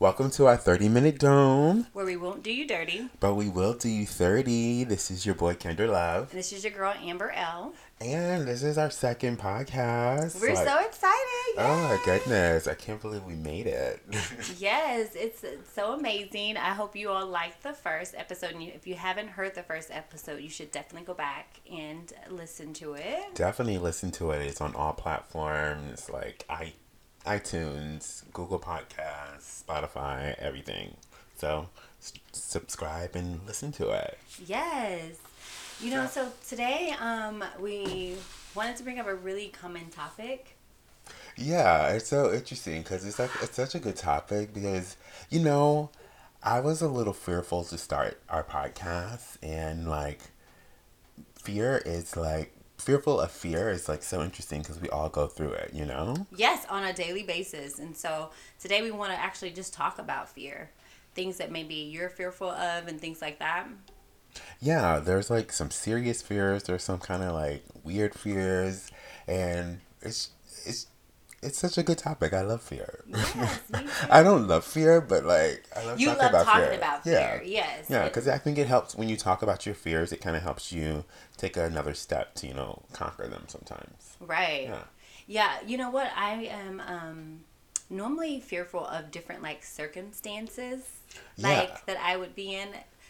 Welcome to our 30 minute dome, where we won't do you dirty. but we will do you 30. This is your boy Kendrick Love, And This is your girl Amber L. and this is our second podcast. We're Like, so excited. Oh my goodness, I can't believe we made it. Yes, it's, it's so amazing. I hope you all liked the first episode. And you, if you haven't heard the first episode, you should definitely go back and listen to it. Definitely listen to it. It's on all platforms like i iTunes, Google Podcasts, Spotify, everything. So s- subscribe and listen to it. Yes. You know, so today um, we wanted to bring up a really common topic. Yeah, it's so interesting because it's like it's such a good topic because you know I was a little fearful to start our podcast and like fear is like fearful of fear is like so interesting because we all go through it, you know. Yes, on a daily basis. And so today we want to actually just talk about fear. Things that maybe you're fearful of and things like that. Yeah, there's like some serious fears. There's some kind of like weird fears, and it's it's it's such a good topic. I love fear. Yes. I don't love fear, but like I love You talking love about talking fear. about Yeah. Yes. Yeah, because I think it helps when you talk about your fears. It kind of helps you take another step to you know conquer them sometimes. Right. Yeah. Yeah. You know what? I am um, normally fearful of different like circumstances, like Yeah. that I would be in.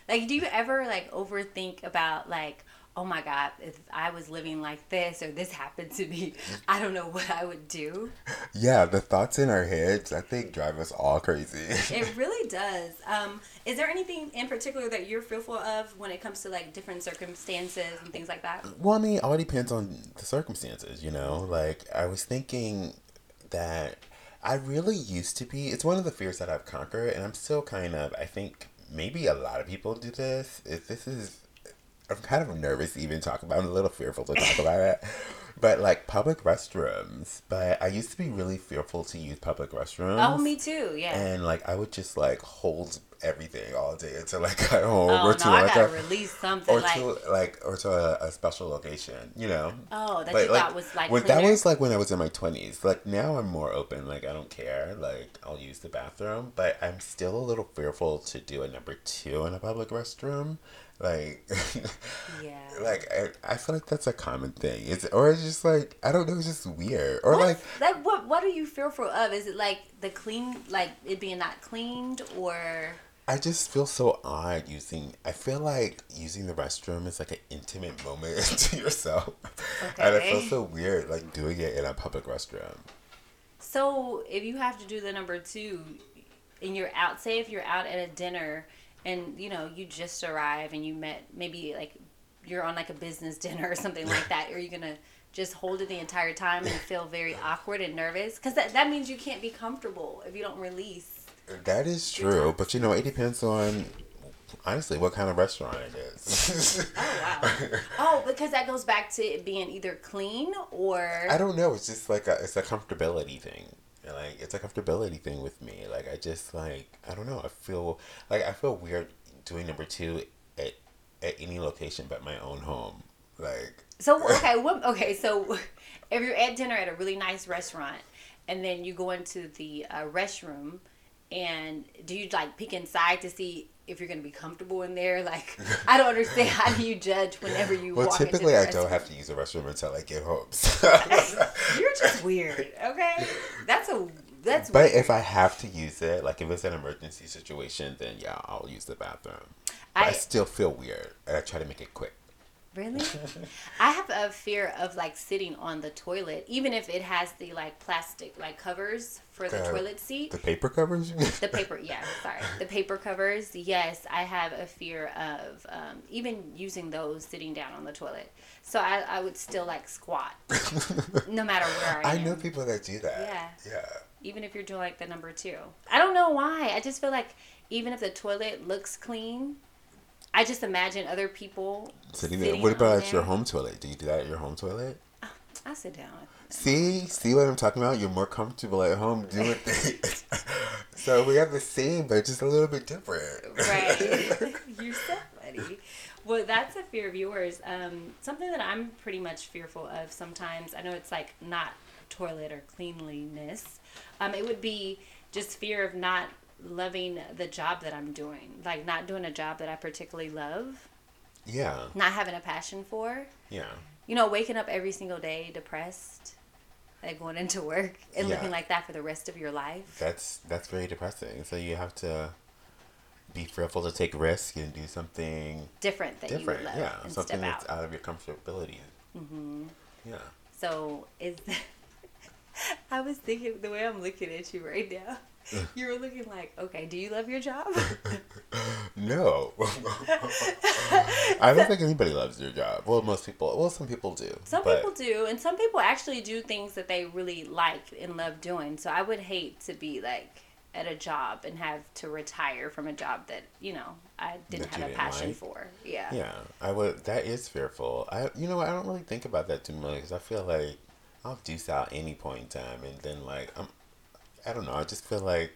Like, do you ever like overthink about like, oh my god, if I was living like this or this happened to me, I don't know what I would do. Yeah, the thoughts in our heads, I think, drive us all crazy. It really does. Um, is there anything in particular that you're fearful of when it comes to like different circumstances and things like that? Well, I mean, it all depends on the circumstances, you know? Like, I was thinking that I really used to be, it's one of the fears that I've conquered, and I'm still kind of, I think maybe a lot of people do this. If this is, I'm kind of nervous to even talk about, I'm a little fearful to talk about it. But like public restrooms, but I used to be really fearful to use public restrooms. Oh, me too. Yeah. And like I would just like hold everything all day until like I got oh, home oh or no, to I like a, release something or like. to like or to a, a special location, you know. Oh, that But, you like, thought was like that was like when I was in my twenties. Like now I'm more open. Like I don't care. Like I'll use the bathroom, but I'm still a little fearful to do a number two in a public restroom. Like, Yeah. like I, I feel like that's a common thing. It's or it's just like I don't know. It's just weird. Or like What's- like what what are you fearful of? Is it like the clean like it being not cleaned or I just feel so odd using. I feel like using the restroom is like an intimate moment to yourself, and it feels so weird like doing it in a public restroom. so if you have to do the number two and you're out say if you're out at a dinner and you know you just arrive and you met maybe like you're on like a business dinner or something like that are you gonna just hold it the entire time and feel very awkward and nervous because that, that means you can't be comfortable if you don't release That is true, but you know it depends on honestly what kind of restaurant it is. oh wow oh because that goes back to it being either clean or I don't know. It's just like a it's a comfortability thing. Like it's a comfortability thing with me. Like I just like I don't know. I feel like I feel weird doing number two at at any location but my own home. Like So okay, what, okay. So if you're at dinner at a really nice restaurant, and then you go into the uh, restroom, and do you like peek inside to see if you're gonna be comfortable in there? Like I don't understand. How do you judge whenever you well, walk typically I don't have to use the restroom until I get home. You're just weird. Okay, that's a that's. But weird. if I have to use it, like if it's an emergency situation, then yeah, I'll use the bathroom. I, I- still feel weird, and I try to make it quick. Really? I have a fear of like sitting on the toilet, even if it has the like plastic like covers for the The- toilet seat. The paper covers. The paper, yeah, sorry. The paper covers, yes, I have a fear of um, even using those sitting down on the toilet. So I, I would still like squat, no matter where I I am. know people that do that. Yeah. Yeah. Even if you're doing like the number two. I don't know why. I just feel like even if the toilet looks clean, I just imagine other people Sitting there. sitting What about there. your home toilet? Do you do that at your home toilet? I sit down. See, see what I'm talking about? You're more comfortable at home doing things. so we have the same, but just a little bit different. Right. You're so funny. Well, that's a fear of yours. Um, something that I'm pretty much fearful of sometimes. I know it's like not toilet or cleanliness. Um, it would be just fear of not loving the job that I'm doing, like not doing a job that I particularly love, Yeah. not having a passion for. Yeah. You know, waking up every single day depressed, like going into work and Yeah. living like that for the rest of your life. That's that's very depressing. So you have to be fearful to take risk and do something Different that different. you love Yeah. Something that's out. out of your comfortability. Mm-hmm. Yeah. So is I was thinking the way I'm looking at you right now. You were looking like, okay, do you love your job? No. I don't think anybody loves their job. Well, most people. Well, some people do. Some but people do, and some people actually do things that they really like and love doing. So I would hate to be like at a job and have to retire from a job that you know I didn't have a didn't passion like? for. Yeah. Yeah, I would. That is fearful. I, you know, I don't really think about that too much because I feel like I'll out any point in time, and then like I'm, I don't know. I just feel like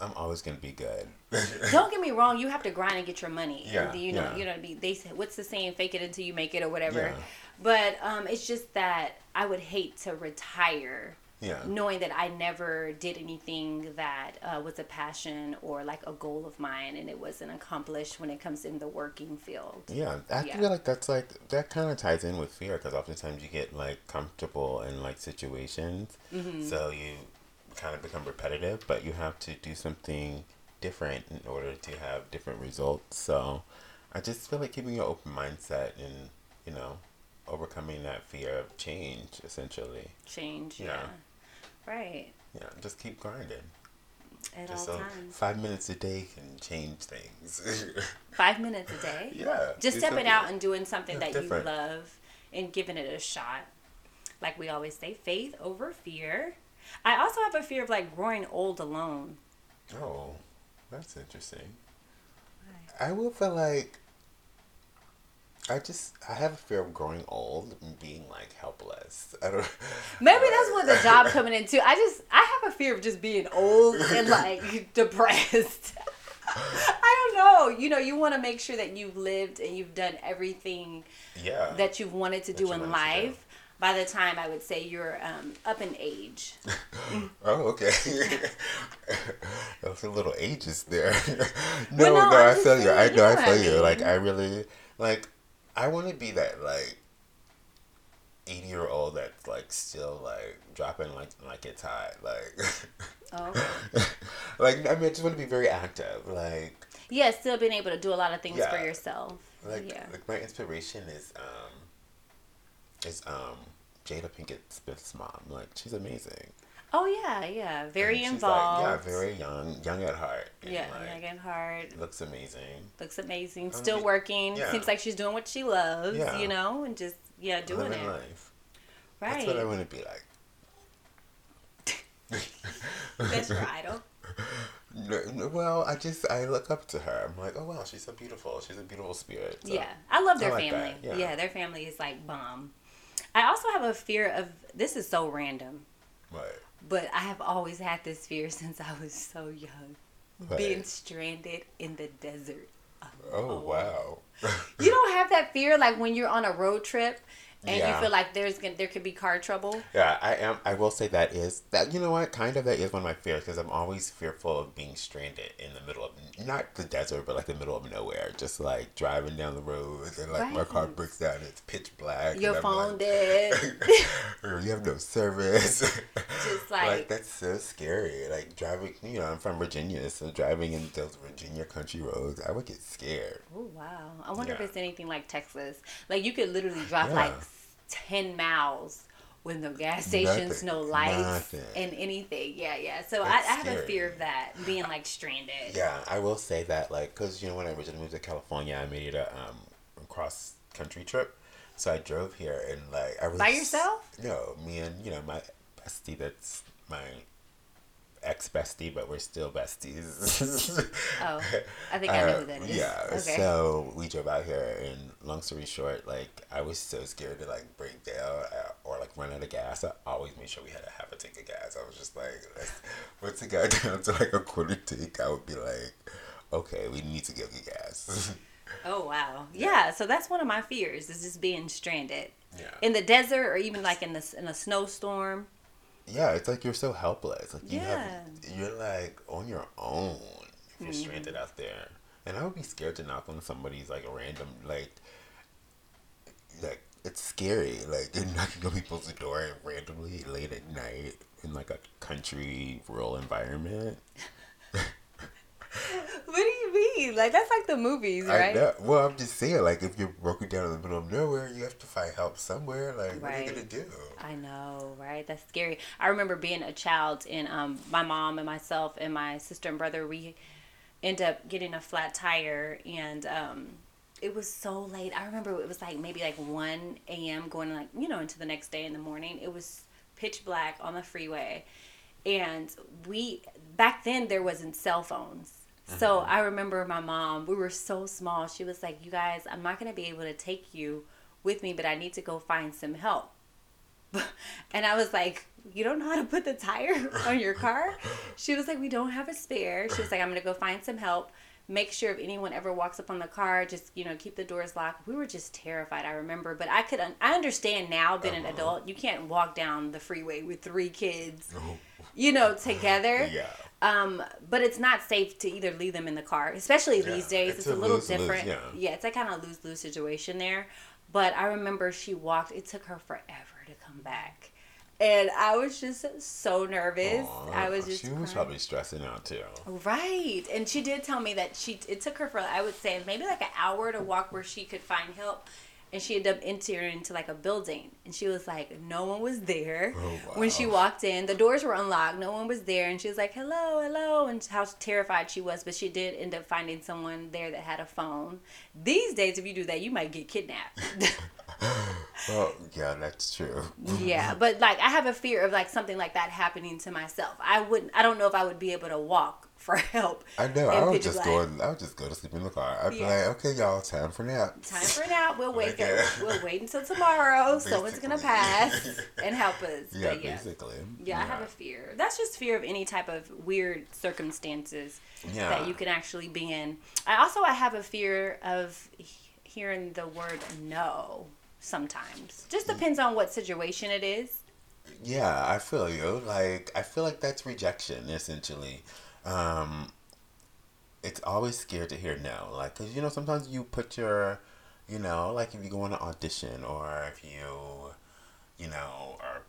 I'm always gonna be good. Don't get me wrong. You have to grind and get your money. Yeah, And, you know, yeah. you know, be they say what's the saying? Fake it until you make it, or whatever. Yeah. But um, it's just that I would hate to retire yeah, knowing that I never did anything that uh, was a passion or like a goal of mine, and it wasn't accomplished when it comes in the working field. yeah. I Yeah. feel like that's like that kind of ties in with fear because oftentimes you get like comfortable in like situations, Mm-hmm. so you kind of become repetitive, but you have to do something different in order to have different results. So I just feel like keeping an open mindset and you know overcoming that fear of change essentially. Change. Yeah. Yeah. Right. Yeah, just keep grinding. At Just all so times. five minutes a day can change things. Five minutes a day. yeah. Just stepping out and doing something that different. you love and giving it a shot. Like we always say, faith over fear. I also have a fear of like growing old alone. Oh, that's interesting. I will feel like I just I have a fear of growing old and being like helpless. I don't. Maybe that's what the job coming into. I just I have a fear of just being old and like depressed. I don't know. You know, you want to make sure that you've lived and you've done everything Yeah. that you've wanted to do in wanted to do. life. By the time I would say you're um, up in age. Oh, okay. Those are little ages there. no, Well, no, no, I feel you. I know, I feel I you. Like. I really, like, I want to be that, like, 80 year old that's, like, still, like, dropping, like, like it's hot. Like, Oh, like, I mean, I just want to be very active. Like, Yeah, still being able to do a lot of things for yourself. like, yeah. like my inspiration is, um, is, um, Jada Pinkett Smith's mom. Like, she's amazing. Oh yeah, yeah. Very she's, involved. Like, yeah, very young, young at heart. and, Yeah, like, at heart. looks amazing. looks amazing. Still working. yeah. Seems like she's doing what she loves. Yeah. You know, and just yeah, doing Living it. life. Right. That's what I want to be like. That's your idol. Well, I just I look up to her. I'm like, oh wow, she's so beautiful. She's a beautiful spirit. So, Yeah, I love their I like family. Yeah. yeah. their family is like bomb. I also have a fear of this is so random, What? but I have always had this fear since I was so young. What? Being stranded in the desert. Oh wow. You don't have that fear like when you're on a road trip and Yeah. you feel like there's gonna, there could be car trouble. yeah, I am. I will say that is that. You know what? Kind of that is one of my fears because I'm always fearful of being stranded in the middle of not the desert, but like the middle of nowhere. Just like driving down the road and like my car breaks down. and It's pitch black. Your phone like, dead. you have no service. Just like, like- that's so scary. Like driving, you know, I'm from Virginia, so driving in those Virginia country roads, I would get scared. Oh wow! I wonder if it's anything like Texas. Like you could literally drive Yeah. like ten miles with no gas stations, Nothing. no lights, Nothing. and anything. Yeah, yeah. So I, I have a fear of that being like stranded. Yeah, I will say that, like, cause you know when I originally moved to California, I made it a um cross country trip, so I drove here and like I was By yourself? No, me and you know my bestie. That's my ex bestie, but we're still besties. Oh, I think I know Uh, who that is. Yeah, Okay. so we drove out here, and long story short, like I was so scared to like break down uh, or like run out of gas. I always made sure we had to have a tank of gas. I was just like, once it got down to like a quarter tank, I would be like, okay, we need to go get gas. oh wow. Yeah. So that's one of my fears is just being stranded yeah. in the desert or even like in the in a snowstorm. Yeah, it's like you're so helpless. Like you Yeah. have, you're like on your own. If you're mm-hmm. stranded out there, and I would be scared to knock on somebody's like random like, like it's scary. Like you're knocking on people's door randomly late at night in like a country rural environment. What do you mean? Like that's like the movies, I right? know. Well, I'm just saying, like, if you're broken down in the middle of nowhere, you have to find help somewhere. Like, what are you gonna do? I know, right? That's scary. I remember being a child and um my mom and myself and my sister and brother we end up getting a flat tire and um it was so late. I remember it was like maybe like 1 a.m. going like, you know, into the next day in the morning. It was pitch black on the freeway. And we back then there wasn't cell phones. So I remember my mom, we were so small. She was like, "You guys, I'm not going to be able to take you with me, but I need to go find some help." And I was like, You don't know how to put the tire on your car? She was like, We don't have a spare. She was like, I'm going to go find some help. Make sure if anyone ever walks up on the car, just, you know, keep the doors locked. We were just terrified, I remember. But I could, un- I understand now, being an Uh-huh. adult, you can't walk down the freeway with three kids, you know, together. Yeah. Um, but it's not safe to either leave them in the car, especially Yeah, these days. it's It's, a a little lose-lose, different. yeah. it's a kind of lose lose situation there. But I remember she walked. It took her forever to come back, and I was just so nervous. Aw, I was just She was probably stressing out too. right, and she did tell me that she. It took her for I would say maybe like an hour to walk where she could find help. And she ended up entering into like a building, and she was like, no one was there Oh, when she walked in. The doors were unlocked, no one was there, and she was like, hello, hello, and how terrified she was. But she did end up finding someone there that had a phone. These days, if you do that, you might get kidnapped. Well, yeah, that's true. yeah, but like I have a fear of like something like that happening to myself. I wouldn't. I don't know if I would be able to walk for help. I know. I would just black. go. I would just go to sleep in the car. I'd be like, okay, y'all, time for nap. Time for nap. We'll wait. Okay. We'll wait until tomorrow. Someone's gonna pass and help us. Yeah, But yeah. basically. Yeah, I have a fear. That's just fear of any type of weird circumstances Yeah. that you can actually be in. I also I have a fear of hearing the word no sometimes. Just mm. depends on what situation it is. Yeah, I feel you. Like I feel like that's rejection essentially. Um it's always scared to hear no. Like cuz you know sometimes you put your you know, like if you go on an audition or if you you know are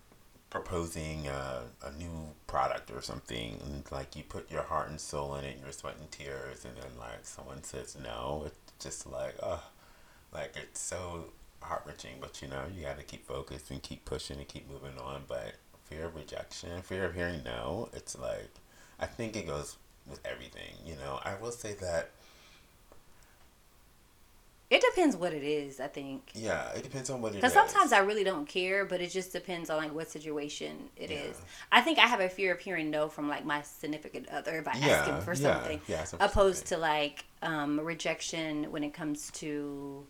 proposing a, a new product or something and like you put your heart and soul in it your and tears and then like someone says no, it's just like oh like it's so heart wrenching, but you know, you got to keep focused and keep pushing and keep moving on. But fear of rejection, fear of hearing no, it's like, I think it goes with everything. You know, I will say that, It depends what it is, I think. yeah, it depends on what it is. Because sometimes I really don't care, but it just depends on like what situation it is. Yeah. I think I have a fear of hearing no from like my significant other if I Yeah, ask him for yeah, something, yeah, ask him for opposed something. to like um, rejection when it comes to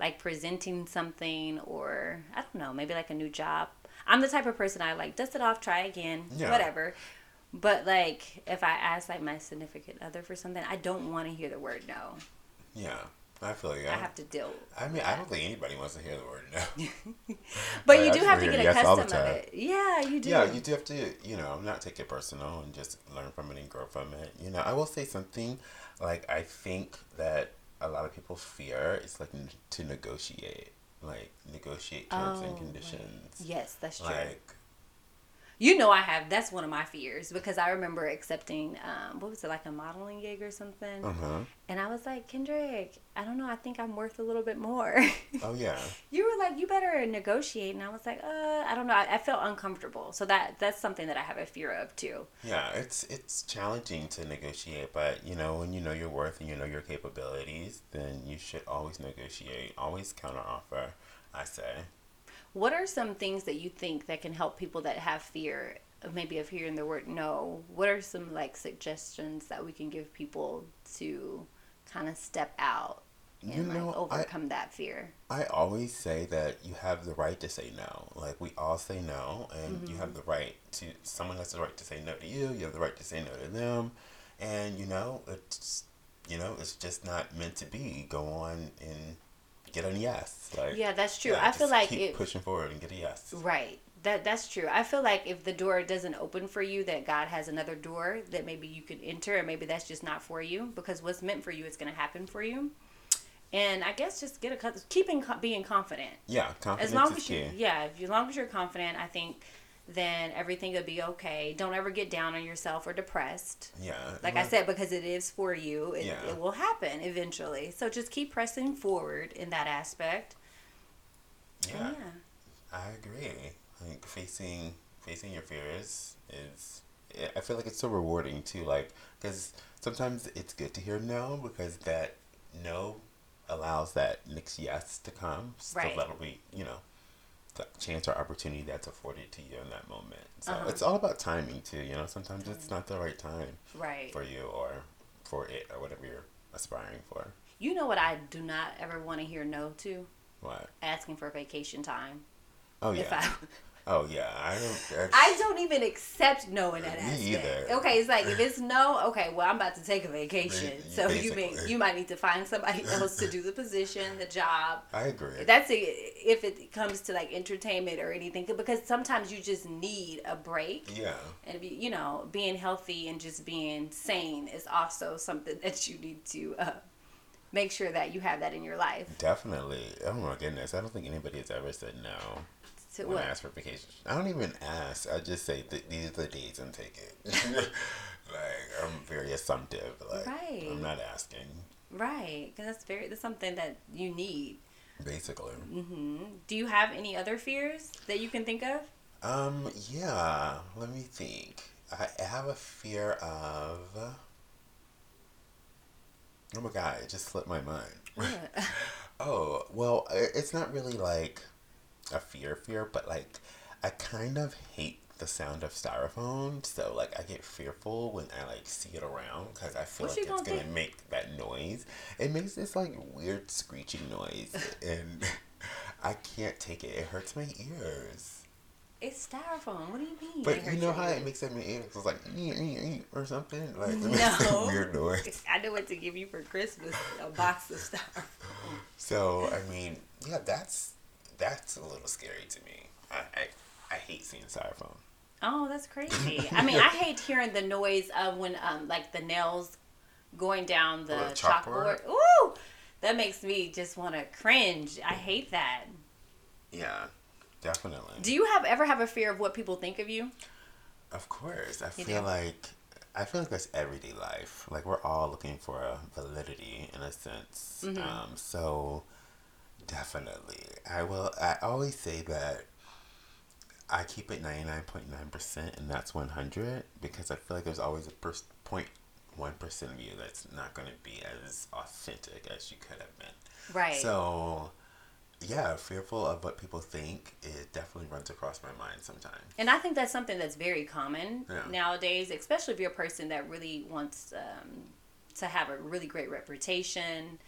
like presenting something or I don't know, maybe like a new job. I'm the type of person I like dust it off, try again, whatever. But like if I ask like my significant other for something, I don't want to hear the word no. Yeah, I feel you. I have to deal. I mean, I don't think anybody wants to hear the word no. But I you do have to get yes accustomed time. it. Yeah, you do. Yeah, you do have to, you know, not take it personal and just learn from it and grow from it. You know, I will say something like I think that a lot of people fear is like n- to negotiate, like negotiate terms Oh, and conditions. Yes, that's true. Like, you know, I have. That's one of my fears because I remember accepting, um, what was it, like a modeling gig or something? uh huh. And I was like, Kendrick, I don't know. I think I'm worth a little bit more. Oh yeah. you were like, you better negotiate. And I was like, uh, I don't know. I, I felt uncomfortable. So that that's something that I have a fear of too. Yeah, it's it's challenging to negotiate, but you know when you know your worth and you know your capabilities, then you should always negotiate, always counteroffer. I say. What are some things that you think that can help people that have fear, of maybe of hearing the word no? What are some like suggestions that we can give people to kind of step out and You know, like I- overcome that fear? I always say that you have the right to say no. Like we all say no, and you have mm-hmm. the right to. Someone has the right to say no to you. You have the right to say no to them, and you know it's you know it's just not meant to be. Go on and get a yes. Like Yeah, that's true. yeah, I feel like keep it. pushing forward and get a yes. Right. That that's true. I feel like if the door doesn't open for you, that God has another door that maybe you could enter, and maybe that's just not for you because what's meant for you is going to happen for you. And I guess just get a keeping being confident. Yeah, confidence as long as you, key. yeah, as long as you're confident, I think then everything will be okay. Don't ever get down on yourself or depressed. Yeah. Like I said, because it is for you, it, Yeah. it will happen eventually. So just keep pressing forward in that aspect. Yeah, And I agree. Like facing facing your fears is. I feel like it's so rewarding too. Like because sometimes it's good to hear no because that no allows that next yes to come. So Right. that'll be you know chance or opportunity that's afforded to you in that moment. So Uh-huh. it's all about timing too. You know sometimes it's not the right time Right. for you or for it or whatever you're aspiring for. You know what I do not ever want to hear no to? What? Asking for vacation time. Oh If yeah. I Oh yeah. I don't. I don't even accept no in that Me aspect. either. Okay, it's like if it's no, okay, well I'm about to take a vacation. Ba- So you may you might need to find somebody else to do the position, the job. I agree. That's it, if it comes to like entertainment or anything because sometimes you just need a break. yeah. And be, you know, being healthy and just being sane is also something that you need to uh, make sure that you have that in your life. Definitely. Oh my goodness. I don't think anybody has ever said no To when what? I ask for vacation. I don't even ask. I just say th- these are the dates and take it. like I'm very assumptive. Like Right. I'm not asking. Right, because that's very that's something that you need. Basically. hmm Do you have any other fears that you can think of? Um. Yeah. Let me think. I have a fear of. Oh my god! It just slipped my mind. What? Oh, well, it's not really like a fear fear, but like I kind of hate the sound of styrofoam, so like I get fearful when I like see it around because I feel What like it's gonna think? make that noise. It makes this like weird screeching noise, and I can't take it. It hurts my ears. It's styrofoam. What do you mean? But you know how it makes that my ears it's like "ee, ee, ee," or something like it makes that No. weird noise. I know what to give you for Christmas: a box of styrofoam. So I mean, yeah, that's that's a little scary to me. I I, I hate seeing styrofoam. Oh, that's crazy. I mean, I hate hearing the noise of when um like the nails going down the the chalkboard. chalkboard? Ooh, that makes me just want to cringe. I hate that. Yeah, definitely. Do you have ever have a fear of what people think of you? of course, I You feel do? like I feel like that's everyday life. Like we're all looking for a validity in a sense. Mhm. Um, so definitely, I will. I always say that. I keep it ninety nine point nine percent, and that's one hundred because I feel like there's always a per- point one percent of you that's not going to be as authentic as you could have been. Right. So, yeah, fearful of what people think, it definitely runs across my mind sometimes. And I think that's something that's very common Yeah. nowadays, especially if you're a person that really wants um, to have a really great reputation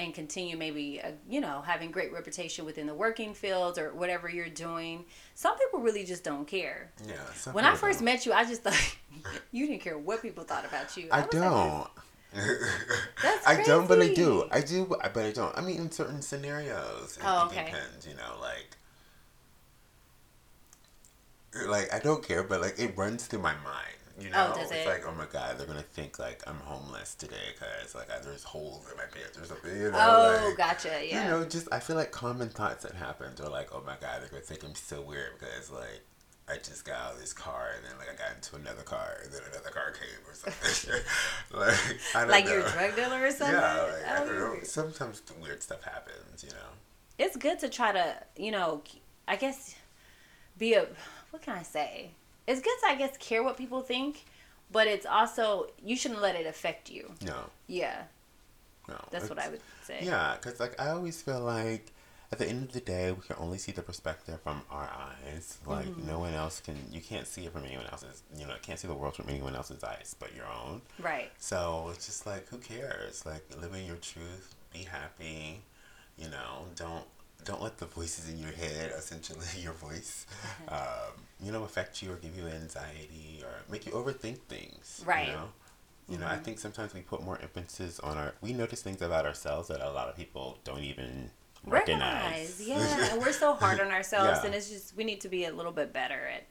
and continue maybe, uh, you know, having great reputation within the working fields or whatever you're doing. Some people really just don't care. Yeah. some When I first don't. met you, I just thought you didn't care what people thought about you. I like, don't. That's I don't, but I do. I do, but I don't. I mean, in certain scenarios, it, Oh, it depends. You know, like, like I don't care, but like it runs through my mind. You oh, know, Oh, it's it? like, oh my god, they're gonna think like I'm homeless today because like I, there's holes in my pants or something. You know, Oh, like, gotcha. Yeah. You know, just I feel like common thoughts that happen are like, oh my god, they're gonna think I'm so weird because like I just got out of this car and then like I got into another car and then another car came or something. like I don't like know. you're a drug dealer or something? Yeah, like, I Oh, don't know. Sometimes weird stuff happens, you know. it's good to try to you know i guess be a what can i say it's good to i guess care what people think but it's also you shouldn't let it affect you No, yeah no. that's what i would say Yeah, because like I always feel like at the end of the day, we can only see the perspective from our eyes. Like Mm-hmm. no one else can. You can't see it from anyone else's. You know, can't see the world from anyone else's eyes but your own. right So it's just like, who cares? Like, live in your truth, be happy. You know, don't don't let the voices in your head, essentially your voice, um, you know, affect you or give you anxiety or make you overthink things. Right. You know, you know, I think sometimes we put more emphasis on our. We notice things about ourselves that a lot of people don't even recognize. Yeah, and we're so hard on ourselves, Yeah. and it's just we need to be a little bit better at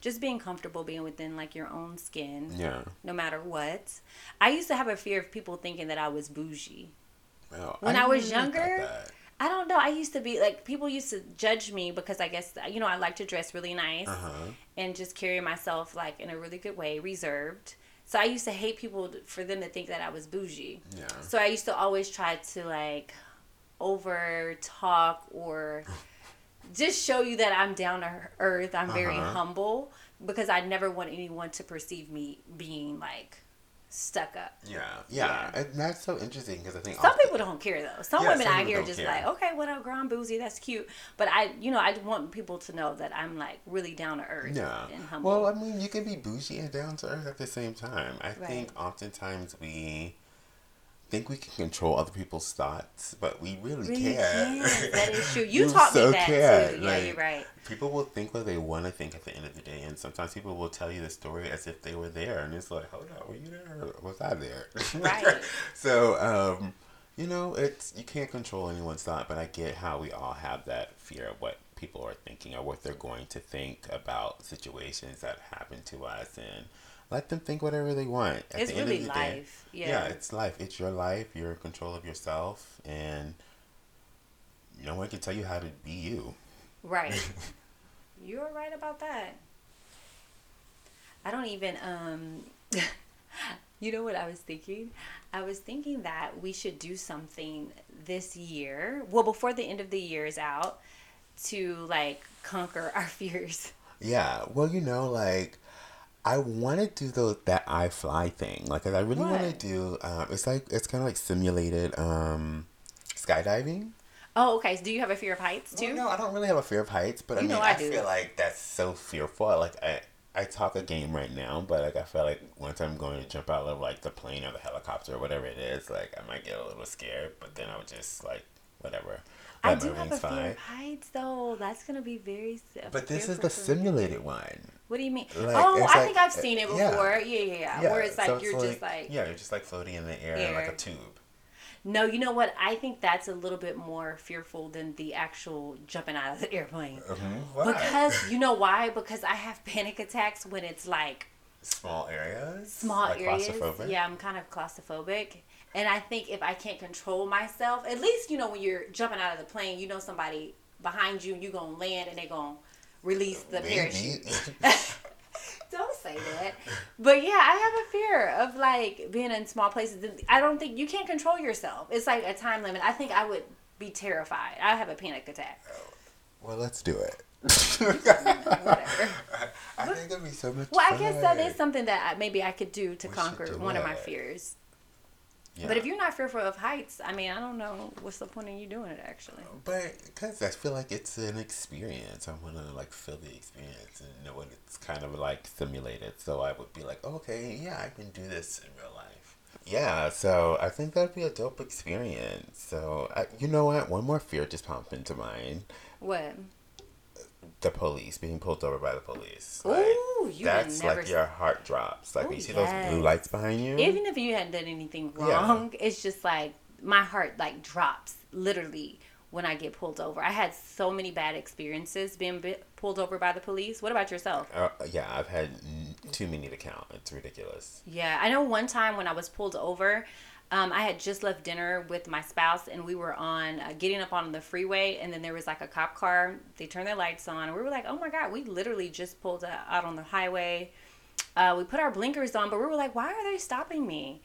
just being comfortable being within like your own skin, yeah. no matter what. I used to have a fear of people thinking that I was bougie. Well, When I was younger. I don't know. I used to be like people used to judge me because I guess you know I like to dress really nice Uh-huh. and just carry myself like in a really good way, reserved. So I used to hate people for them to think that I was bougie. Yeah. So I used to always try to like over talk or just show you that I'm down to earth. I'm very Uh-huh. humble because I never want anyone to perceive me being like stuck up. Yeah, yeah, and that's so interesting because I think Some often- people don't care though. Some Yeah, women some out here just care. like, okay, what up, girl? I'm boozy. That's cute. But I, you know, I want people to know that I'm like really down to earth Yeah. and humble. Well, I mean, you can be bougie and down to earth at the same time. I think oftentimes we think we can control other people's thoughts, but we really, really can't. can. That is true. You You taught so me that can't. too. Yeah, Like, you're right. People will think what they want to think at the end of the day, and sometimes people will tell you the story as if they were there, and it's like, hold on, were you there? Or was I there? Right. so, um, you know, it's you can't control anyone's thought, but I get how we all have that fear of what people are thinking or what they're going to think about situations that happen to us, and let them think whatever they want. At It's the end really of the day, life. Yeah. yeah, it's life. It's your life. You're in control of yourself, and no one can tell you how to be you. Right. You're right about that. I don't even um you know what I was thinking? I was thinking that we should do something this year. Well, before the end of the year is out to like conquer our fears. Yeah. Well, you know, like I want to do the that iFLY thing. Like I really want to do. Um, it's like it's kind of like simulated um, skydiving. Oh, okay. So do you have a fear of heights too? Well, no, I don't really have a fear of heights, but I mean, I, I feel like that's so fearful. Like I. I talk a game right now, but like I feel like once I'm going to jump out of like the plane or the helicopter or whatever it is, like I might get a little scared, but then I would just like whatever. I do have a wings fear of heights though. That's gonna be very. But this is the simulated one. What do you mean? Like, oh, I like- think I've seen it before. Yeah, yeah, yeah. Where it's like so you're just like yeah, you're just like floating in the air, in like a tube. No, you know what? I think that's a little bit more fearful than the actual jumping out of the airplane. Mm-hmm. Because you know why? Because I have panic attacks when it's like small areas, small like areas. Yeah, I'm kind of claustrophobic. And I think if I can't control myself, at least you know when you're jumping out of the plane, you know somebody behind you and you're gonna land and they're gonna release the parachute. Don't say that. But yeah, I have a fear of like being in small places. I don't think you can't control yourself. It's like a time limit. I think I would be terrified. I have a panic attack. well, let's do it. Whatever. I think it'd be so much. Well, I guess that is something that I, maybe I could do to We conquer do one of my fears. Yeah. But if you're not fearful of heights, I mean, I don't know what's the point in you doing it actually. But because I feel like it's an experience, I want to like feel the experience and know what it's kind of like simulated. So I would be like, okay, yeah, I can do this in real life. Yeah, so I think that'd be a dope experience. So I, you know what? One more fear just popped into mind: What? the police being pulled over by the police. Ooh, Like, you that's never. like your heart drops. Like Ooh, when you see those blue lights behind you. even if you hadn't done anything Yeah. wrong, it's just like my heart like drops literally when I get pulled over. I had so many bad experiences being pulled over by the police. What about yourself? Uh, yeah, I've had too many to count. It's ridiculous. Yeah, I know one time when I was pulled over, um, I had just left dinner with my spouse and we were on uh, getting up on the freeway and then there was like a cop car. They turned their lights on and we were like, oh my God, we literally just pulled uh, out on the highway. Uh, we put our blinkers on, but we were like, why are they stopping me?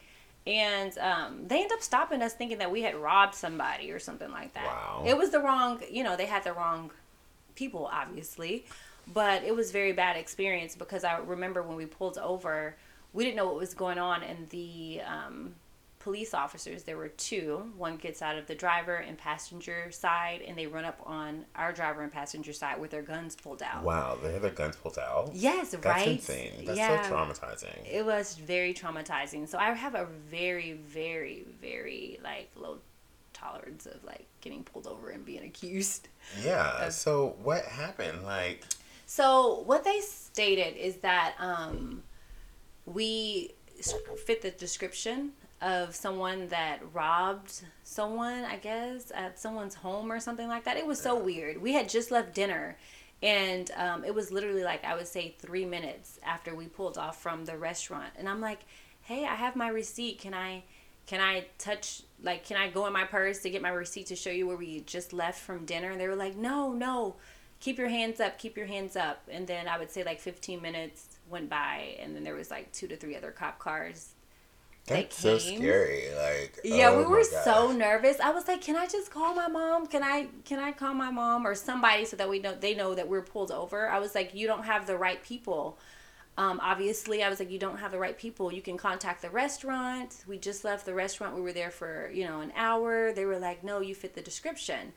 And um, they end up stopping us thinking that we had robbed somebody or something like that. Wow. It was the wrong, you know, they had the wrong people, obviously. But it was very bad experience because I remember when we pulled over, we didn't know what was going on, and the um, police officers, there were two. One gets out of the driver and passenger side, and they run up on our driver and passenger side with their guns pulled out. Wow, they have their guns pulled out. Yes, That's right. insane. That's yeah. so traumatizing. It was very traumatizing. So I have a very, very, very like low tolerance of like getting pulled over and being accused. Yeah. So what happened? Like, So what they stated is that um, we fit the description of someone that robbed someone, I guess, at someone's home or something like that. It was so weird. We had just left dinner and um, it was literally like I would say three minutes after we pulled off from the restaurant. And I'm like, hey, I have my receipt. Can I can I touch like can I go in my purse to get my receipt to show you where we just left from dinner? And they were like, no, no, keep your hands up, keep your hands up. And then I would say like 15 minutes went by, and then there was like two to three other cop cars. That's so scary. Like yeah, oh we were so nervous. I was like, "Can I just call my mom? Can I can I call my mom or somebody so that we know they know that we're pulled over?" I was like, "You don't have the right people." Um, obviously, I was like, "You don't have the right people. You can contact the restaurant. We just left the restaurant. We were there for you know an hour." They were like, "No, you fit the description."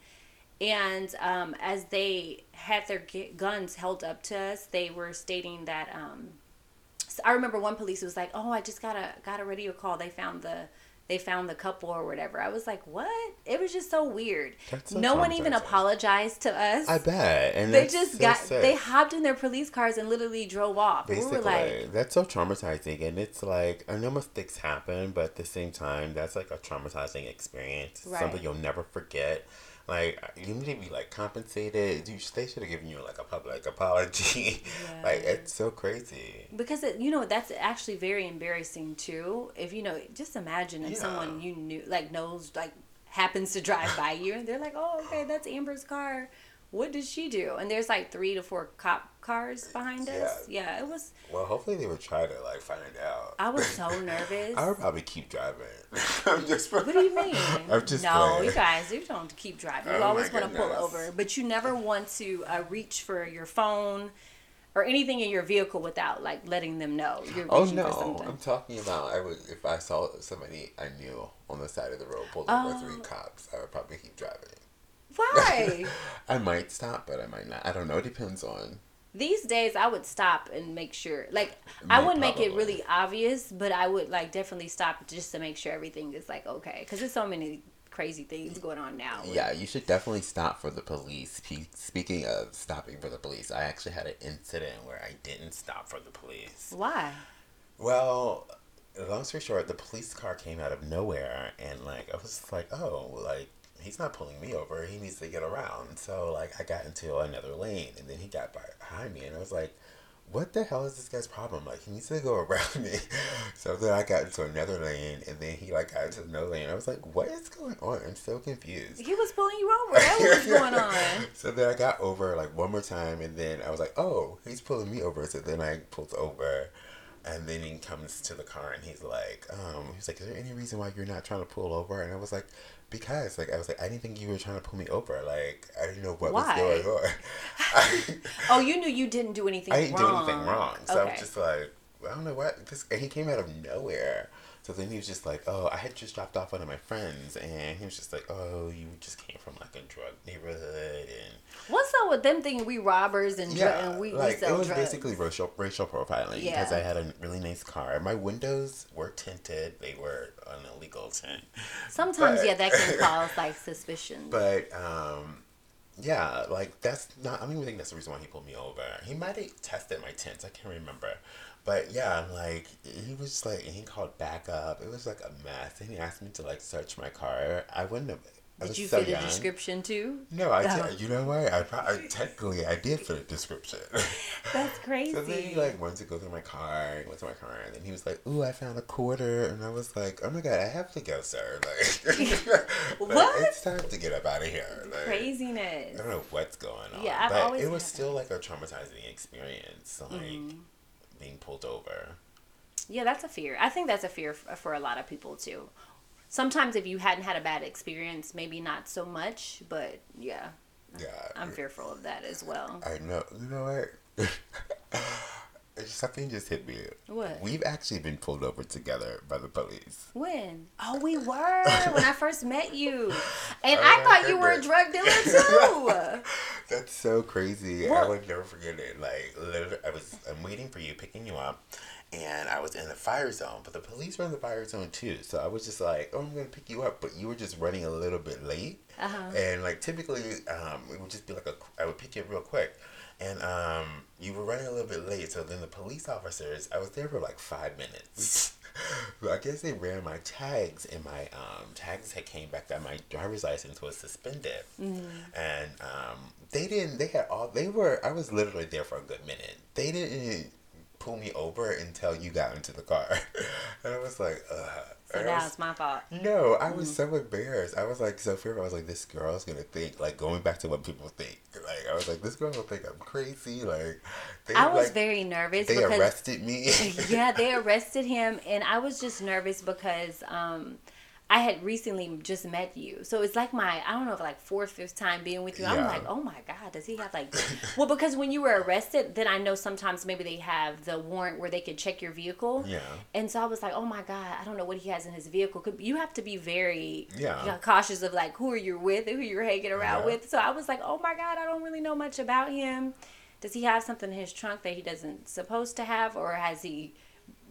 And um, as they had their guns held up to us, they were stating that um, I remember one police was like, "Oh, I just got a got a radio call. They found the they found the couple or whatever." I was like, "What?" It was just so weird. So no one even apologized to us. I bet. And they just so got sick. they hopped in their police cars and literally drove off. Basically, we like, that's so traumatizing, and it's like I know mistakes happen, but at the same time, that's like a traumatizing experience. Right. Something you'll never forget. Like you need to be like compensated. You, they should have given you like a public apology. Yeah. like it's so crazy. Because it, you know that's actually very embarrassing too. If you know, just imagine if yeah. someone you knew like knows like happens to drive by you and they're like, oh okay, that's Amber's car what did she do? And there's like three to four cop cars behind us. Yeah, yeah it was. Well, hopefully they would try to like find out. I was so nervous. I would probably keep driving. I'm just. What do you mean? I'm just. No, playing. you guys, you don't keep driving. You oh always want to pull over, but you never want to uh, reach for your phone or anything in your vehicle without like letting them know you're oh no i'm talking about i would if i saw somebody i knew on the side of the road pulled over three cops i would probably keep driving why? I might stop, but I might not. I don't know. It depends on. These days, I would stop and make sure. Like, I wouldn't make it really obvious, but I would like definitely stop just to make sure everything is like okay, because there's so many crazy things going on now. Yeah, you should definitely stop for the police. Speaking of stopping for the police, I actually had an incident where I didn't stop for the police. Why? Well, long story short, the police car came out of nowhere, and like I was like, oh, like he's not pulling me over. He needs to get around. So like I got into another lane and then he got by behind me and I was like, what the hell is this guy's problem? Like he needs to go around me. So then I got into another lane and then he like got into another lane. I was like, what is going on? I'm so confused. He was pulling you over. That was going on. So then I got over like one more time and then I was like, oh, he's pulling me over. So then I pulled over. And then he comes to the car and he's like, um, he's like, is there any reason why you're not trying to pull over? And I was like, because like I was like I didn't think you were trying to pull me over. Like I didn't know what Why? was going on. oh, you knew you didn't do anything. I didn't wrong. do anything wrong. So okay. I was just like, I don't know what this. And he came out of nowhere. So then he was just like, oh, I had just dropped off one of my friends, and he was just like, oh, you just came from like a drug neighborhood, and what's up with them thinking we robbers and, yeah, dr- and we, like, we sell It was drugs. basically racial racial profiling yeah. because I had a really nice car. My windows were tinted; they were an illegal tint. Sometimes, but, yeah, that can cause like suspicion. But um, yeah, like that's not. I don't even think that's the reason why he pulled me over. He might have tested my tints. I can't remember. But yeah, I'm like he was just like he called back up. It was like a mess, and he asked me to like search my car. I wouldn't have. I did you so fit young. a description too? No, I oh. did. You know what? I, I technically I did fit a description. That's crazy. so then he like wanted to go through my car. He went to my car, and then he was like, "Ooh, I found a quarter," and I was like, "Oh my god, I have to go, sir." Like, what? Like, it's time to get up out of here. Like, Craziness. I don't know what's going on. Yeah, I've but always it was still like a traumatizing experience. Like. Mm-hmm being pulled over. Yeah, that's a fear. I think that's a fear for a lot of people too. Sometimes if you hadn't had a bad experience, maybe not so much, but yeah. Yeah. I'm fearful of that as well. I know. You know what? Something just hit me. What? We've actually been pulled over together by the police. When? Oh, we were when I first met you, and oh, I thought you were a drug dealer too. That's so crazy. What? I would never forget it. Like, literally, I was I'm waiting for you, picking you up, and I was in the fire zone, but the police were in the fire zone too. So I was just like, "Oh, I'm gonna pick you up," but you were just running a little bit late. Uh-huh. And like typically, um, it would just be like a I would pick you up real quick and um, you were running a little bit late. So then the police officers, I was there for like five minutes. I guess they ran my tags, and my um, tags had came back that my driver's license was suspended, and um, they didn't. They had all. They were. I was literally there for a good minute. They didn't pull me over until you got into the car, and I was like, Ugh. So now was- it's my fault. no, I was so embarrassed. I was like so fearful. I was like, this girl's gonna think like going back to what people think. Like I was like, this girl will think I'm crazy. Like they I was like, very nervous they because arrested me. yeah, they arrested him, and I was just nervous because um, I had recently just met you, so it's like my I don't know, like fourth, fifth time being with you. I'm like, oh my god, does he have like? well, because when you were arrested, then I know sometimes maybe they have the warrant where they can check your vehicle. Yeah. And so I was like, oh my god, I don't know what he has in his vehicle. Could you have to be very Yeah. cautious of like who you're you with and who you're hanging around Yeah. with. So I was like, oh my god, I don't really know much about him. Does he have something in his trunk that he doesn't supposed to have, or has he?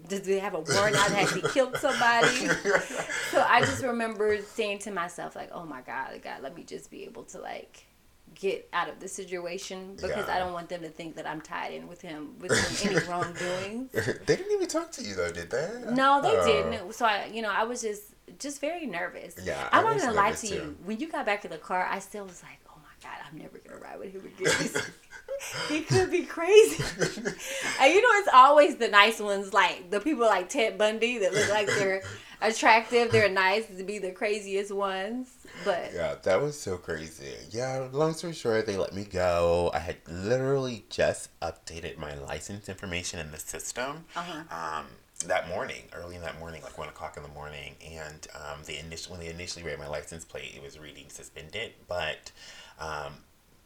Does he have a warrant out? Has he killed somebody? so I just remember saying to myself, like, "Oh my God, God, let me just be able to like get out of the situation because Yeah. I don't want them to think that I'm tied in with him with any wrongdoing." they didn't even talk to you though, did they? No, they Oh. didn't. So I, you know, I was just just very nervous. Yeah, I'm not gonna lie to too. you. When you got back in the car, I still was like, "Oh my God, I'm never gonna ride with him again." he could be crazy. and you know, it's always the nice ones, like the people like Ted Bundy that look like they're attractive, they're nice, to be the craziest ones. But Yeah, that was so crazy. Yeah, long story short, they let me go. I had literally just updated my license information in the system. Uh-huh. Um, that morning, early in that morning, like one o'clock in the morning, and um, the initial when they initially read my license plate, it was reading suspended. But um,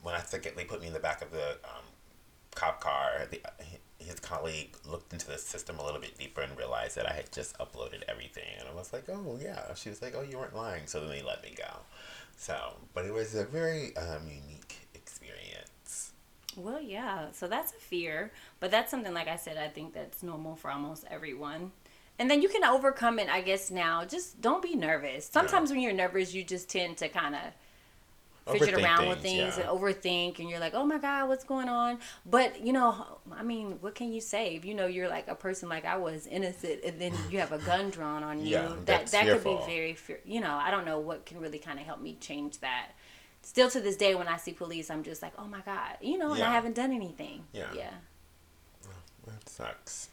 when I took it, they put me in the back of the um, cop car. The, his colleague looked into the system a little bit deeper and realized that I had just uploaded everything. And I was like, oh, yeah. She was like, oh, you weren't lying. So then they let me go. So, but it was a very um, unique experience. well, yeah. So that's a fear, but that's something like I said. I think that's normal for almost everyone. And then you can overcome it, I guess. Now, just don't be nervous. Sometimes when you're nervous, you just tend to kind of fidget around with things yeah. and overthink and you're like oh my god what's going on? But you know i mean what can you say if you know you're like a person like i was innocent and then you have a gun drawn on you. Yeah, that that could fearful. be very fear you know i don't know what can really kind of help me change that. Still to this day when i see police i'm just like oh my god you know and i haven't done anything. Yeah. yeah. That sucks.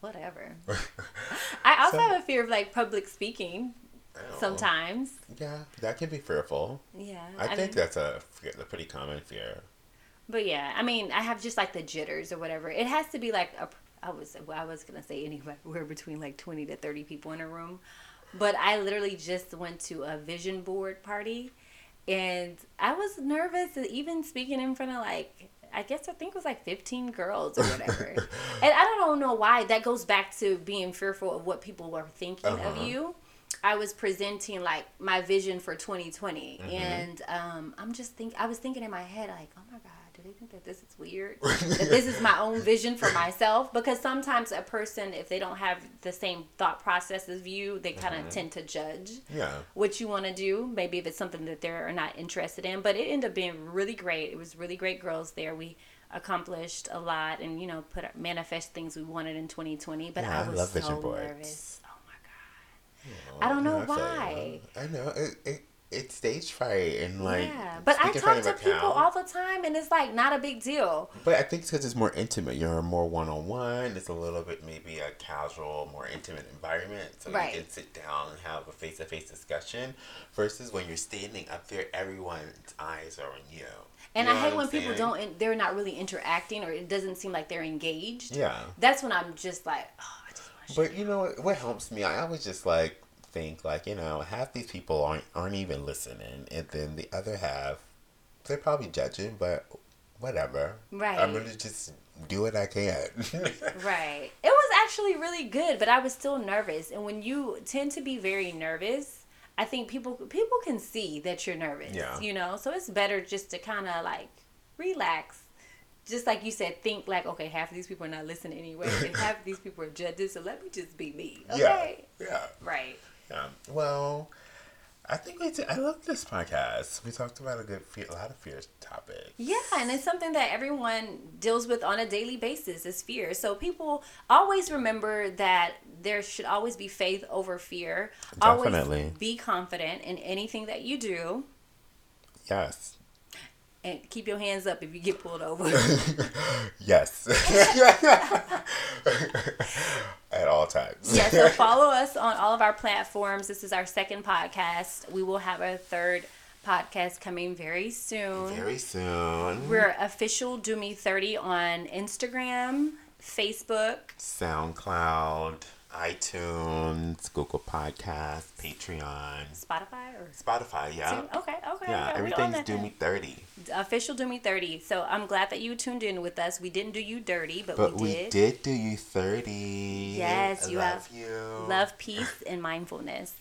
whatever. I also So- have a fear of like public speaking Oh. sometimes Yeah, that can be fearful. yeah I, think mean- that's a, a pretty common fear. But yeah, I mean, I have just like the jitters or whatever. It has to be like a. I was well, I was gonna say anywhere between like twenty to thirty people in a room, but I literally just went to a vision board party, and I was nervous even speaking in front of like. I guess I think it was like 15 girls or whatever. and I don't know why. That goes back to being fearful of what people were thinking of Uh-huh. you. I was presenting like my vision for 2020, Mm-hmm. and um, I'm just think I was thinking in my head like, oh my god, do they think that this is weird? that this is my own vision for myself? Because sometimes a person, if they don't have the same thought process as you, they kind of Mm-hmm. tend to judge Yeah. what you want to do. Maybe if it's something that they're not interested in. But it ended up being really great. It was really great girls there. We accomplished a lot and you know put manifest things we wanted in 2020. But Yeah, I I was love so nervous. I don't know why. I know. It, it, it's stage fright and like. yeah, but I speak in front talk to people all the time, and it's like not a big deal. But I think it's because it's more intimate. You're more one on one. It's a little bit maybe a casual, more intimate environment. So Right. you can sit down and have a face to face discussion versus when you're standing up there, everyone's eyes are on you. And You I hate when I'm people don't, they're not really interacting, or it doesn't seem like they're engaged. Yeah. That's when I'm just like, oh, I just want to. But you know what, what helps me? I always just like think like you know half these people aren't aren't even listening, and then the other half they're probably judging, but whatever. Right. I'm gonna just do what I can. Right. It was actually really good, but I was still nervous. And when you tend to be very nervous, I think people people can see that you're nervous. Yeah. You know, so it's better just to kind of like relax. Just like you said, think like, okay, half of these people are not listening anyway, and half of these people are judges. So let me just be me. yeah. Okay. Yeah. Right. Yeah. Well, I think we did. I love this podcast. We talked about a good, fear, a lot of fear topics. Yeah, and it's something that everyone deals with on a daily basis is fear. So people always remember that there should always be faith over fear. Definitely. Always be confident in anything that you do. Yes. And keep your hands up if you get pulled over. yes. At all times. yeah, so follow us on all of our platforms. This is our second podcast. We will have a third podcast coming very soon. Very soon. We're official Do Me 30 on Instagram, Facebook, SoundCloud, iTunes, Google Podcasts, Patreon, Spotify, or Spotify. Yeah. Okay, okay. Yeah, okay. everything's Do. Me 30. Official Do Me 30. So I'm glad that you tuned in with us. We didn't do you dirty, but, But we we did. did do you 30. Yes, you love have you. Love, peace, and mindfulness.